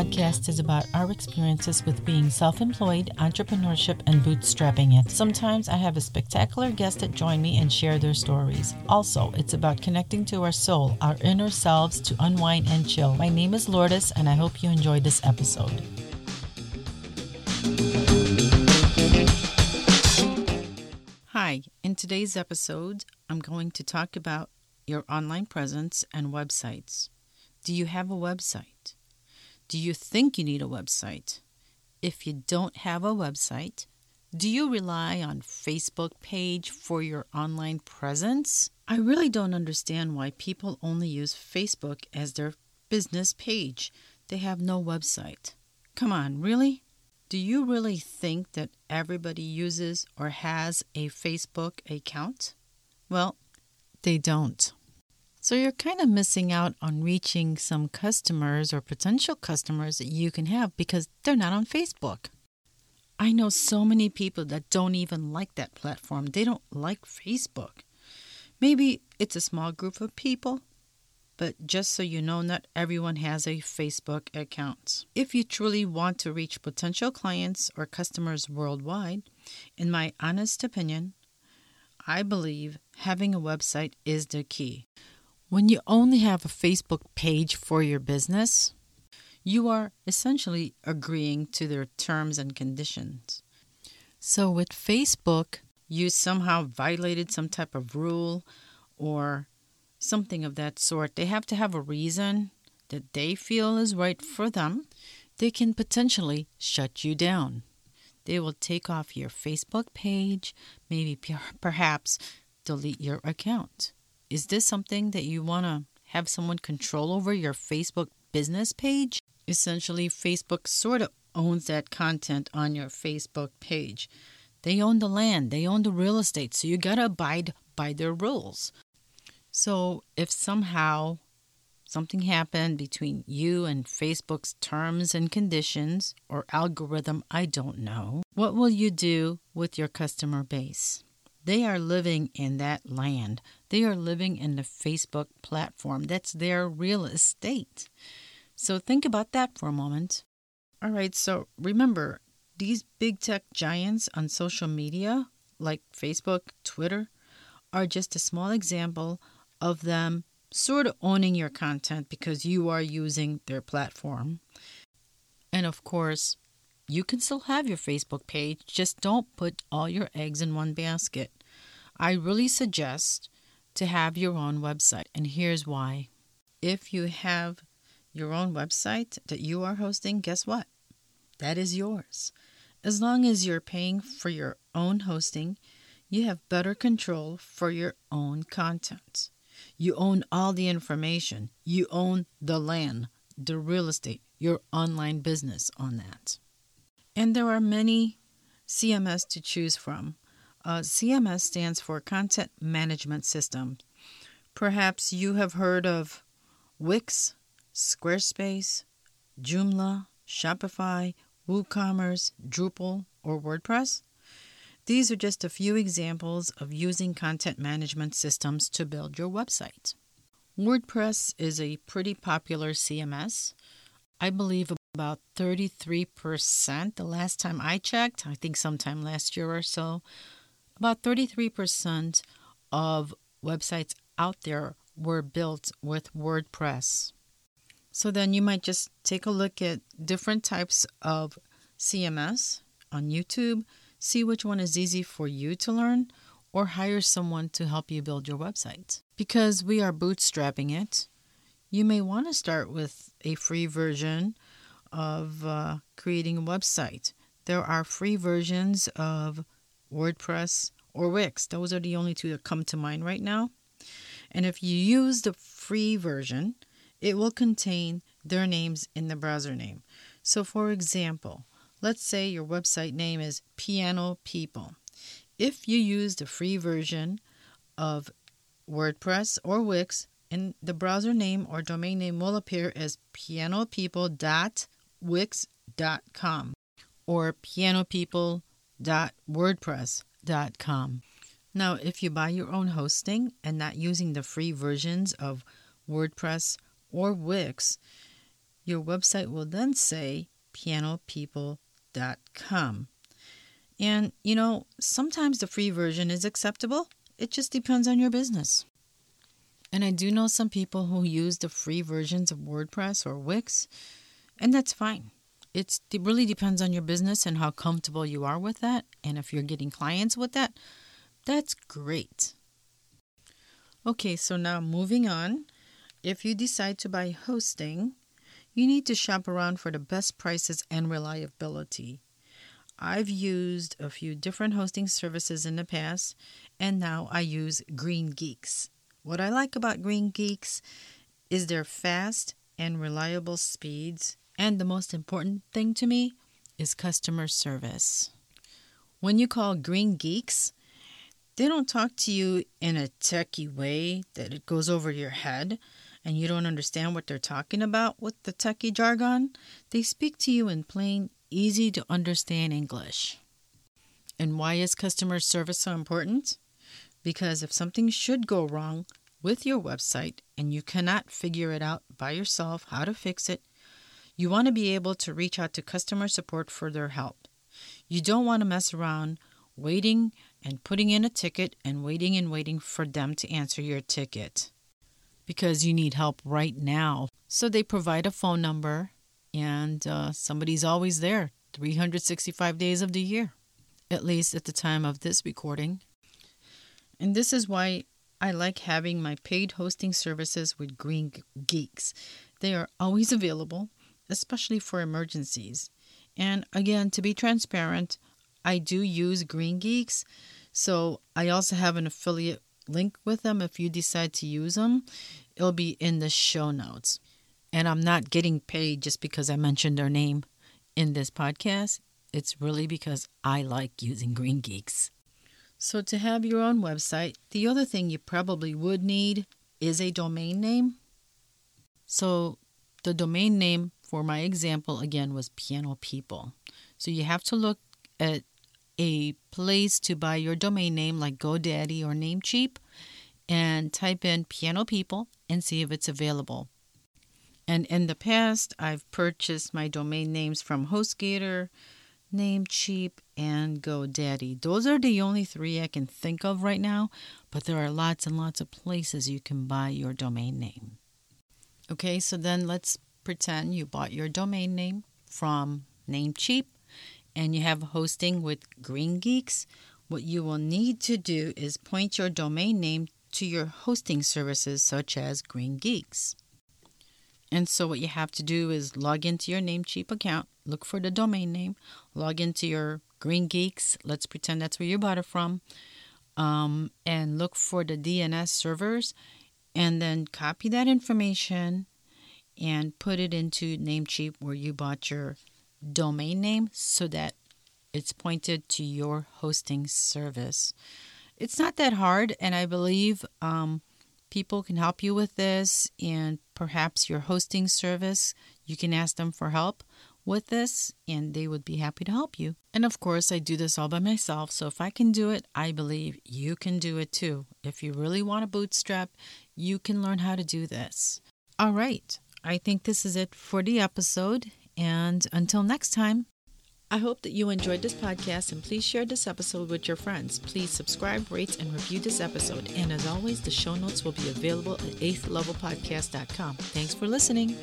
podcast is about our experiences with being self employed, entrepreneurship, and bootstrapping it. Sometimes I have a spectacular guest that join me and share their stories. Also, it's about connecting to our soul, our inner selves to unwind and chill. My name is Lourdes, and I hope you enjoy this episode. Hi, in today's episode, I'm going to talk about your online presence and websites. Do you have a website? Do you think you need a website? If you don't have a website, do you rely on Facebook page for your online presence? I really don't understand why people only use Facebook as their business page. They have no website. Come on, really? Do you really think that everybody uses or has a Facebook account? Well, they don't. So you're kind of missing out on reaching some customers or potential customers that you can have because they're not on Facebook. I know so many people that don't even like that platform. They don't like Facebook. Maybe it's a small group of people, but just so you know, not everyone has a Facebook account. If you truly want to reach potential clients or customers worldwide, in my honest opinion, I believe having a website is the key. When you only have a Facebook page for your business, you are essentially agreeing to their terms and conditions. So with Facebook, you somehow violated some type of rule or something of that sort. They have to have a reason that they feel is right for them. They can potentially shut you down. They will take off your Facebook page, maybe perhaps delete your account. Is this something that you want to have someone control over your Facebook business page? Essentially, Facebook sort of owns that content on your Facebook page. They own the land, they own the real estate, so you got to abide by their rules. So, if somehow something happened between you and Facebook's terms and conditions or algorithm, I don't know, what will you do with your customer base? They are living in that land. They are living in the Facebook platform. That's their real estate. So think about that for a moment. All right, so remember, these big tech giants on social media, like Facebook, Twitter, are just a small example of them sort of owning your content because you are using their platform. And of course, you can still have your Facebook page, just don't put all your eggs in one basket. I really suggest to have your own website, and here's why. If you have your own website that you are hosting, guess what? That is yours. As long as you're paying for your own hosting, you have better control for your own content. You own all the information. You own the land, the real estate, your online business on that. And there are many CMS to choose from. Uh, CMS stands for Content Management System. Perhaps you have heard of Wix, Squarespace, Joomla, Shopify, WooCommerce, Drupal, or WordPress. These are just a few examples of using content management systems to build your website. WordPress is a pretty popular CMS. I believe about 33% the last time I checked, I think sometime last year or so. About 33% of websites out there were built with WordPress. So then you might just take a look at different types of CMS on YouTube, see which one is easy for you to learn, or hire someone to help you build your website. Because we are bootstrapping it, you may want to start with a free version of uh, creating a website. There are free versions of WordPress or Wix. Those are the only two that come to mind right now. And if you use the free version, it will contain their names in the browser name. So, for example, let's say your website name is Piano People. If you use the free version of WordPress or Wix, in the browser name or domain name will appear as pianopeople.wix.com or pianopeople.wordpress.com. Now, if you buy your own hosting and not using the free versions of WordPress or Wix, your website will then say pianopeople.com. And, you know, sometimes the free version is acceptable. It just depends on your business. And I do know some people who use the free versions of WordPress or Wix, and that's fine. It's, it really depends on your business and how comfortable you are with that. And if you're getting clients with that, that's great. Okay, so now moving on. If you decide to buy hosting, you need to shop around for the best prices and reliability. I've used a few different hosting services in the past, and now I use GreenGeeks. What I like about GreenGeeks is their fast and reliable speeds, and the most important thing to me is customer service. When you call GreenGeeks, they don't talk to you in a techie way that it goes over your head and you don't understand what they're talking about with the techie jargon. They speak to you in plain, easy to understand English. And why is customer service so important? Because if something should go wrong with your website and you cannot figure it out by yourself how to fix it, you want to be able to reach out to customer support for their help. You don't want to mess around waiting and putting in a ticket and waiting and waiting for them to answer your ticket because you need help right now. So they provide a phone number and uh, somebody's always there 365 days of the year, at least at the time of this recording. And this is why I like having my paid hosting services with Green Geeks. They are always available, especially for emergencies. And again, to be transparent, I do use GreenGeeks, so I also have an affiliate link with them if you decide to use them. It'll be in the show notes. And I'm not getting paid just because I mentioned their name in this podcast. It's really because I like using GreenGeeks. So, to have your own website, the other thing you probably would need is a domain name. So, the domain name for my example again was Piano People. So, you have to look at a place to buy your domain name like GoDaddy or Namecheap and type in Piano People and see if it's available. And in the past, I've purchased my domain names from HostGator, Namecheap, and GoDaddy. Those are the only three I can think of right now, but there are lots and lots of places you can buy your domain name. Okay, so then let's pretend you bought your domain name from Namecheap and you have hosting with GreenGeeks. What you will need to do is point your domain name to your hosting services such as GreenGeeks. And so, what you have to do is log into your Namecheap account, look for the domain name, log into your GreenGeeks, let's pretend that's where you bought it from, um, and look for the DNS servers, and then copy that information and put it into Namecheap where you bought your domain name so that it's pointed to your hosting service. It's not that hard, and I believe um, people can help you with this, and perhaps your hosting service, you can ask them for help with this, and they would be happy to help you. And of course, I do this all by myself, so if I can do it, I believe you can do it too. If you really want to bootstrap, you can learn how to do this. All right, I think this is it for the episode, and until next time, I hope that you enjoyed this podcast and please share this episode with your friends. Please subscribe, rate, and review this episode. And as always, the show notes will be available at 8thlevelpodcast.com. Thanks for listening.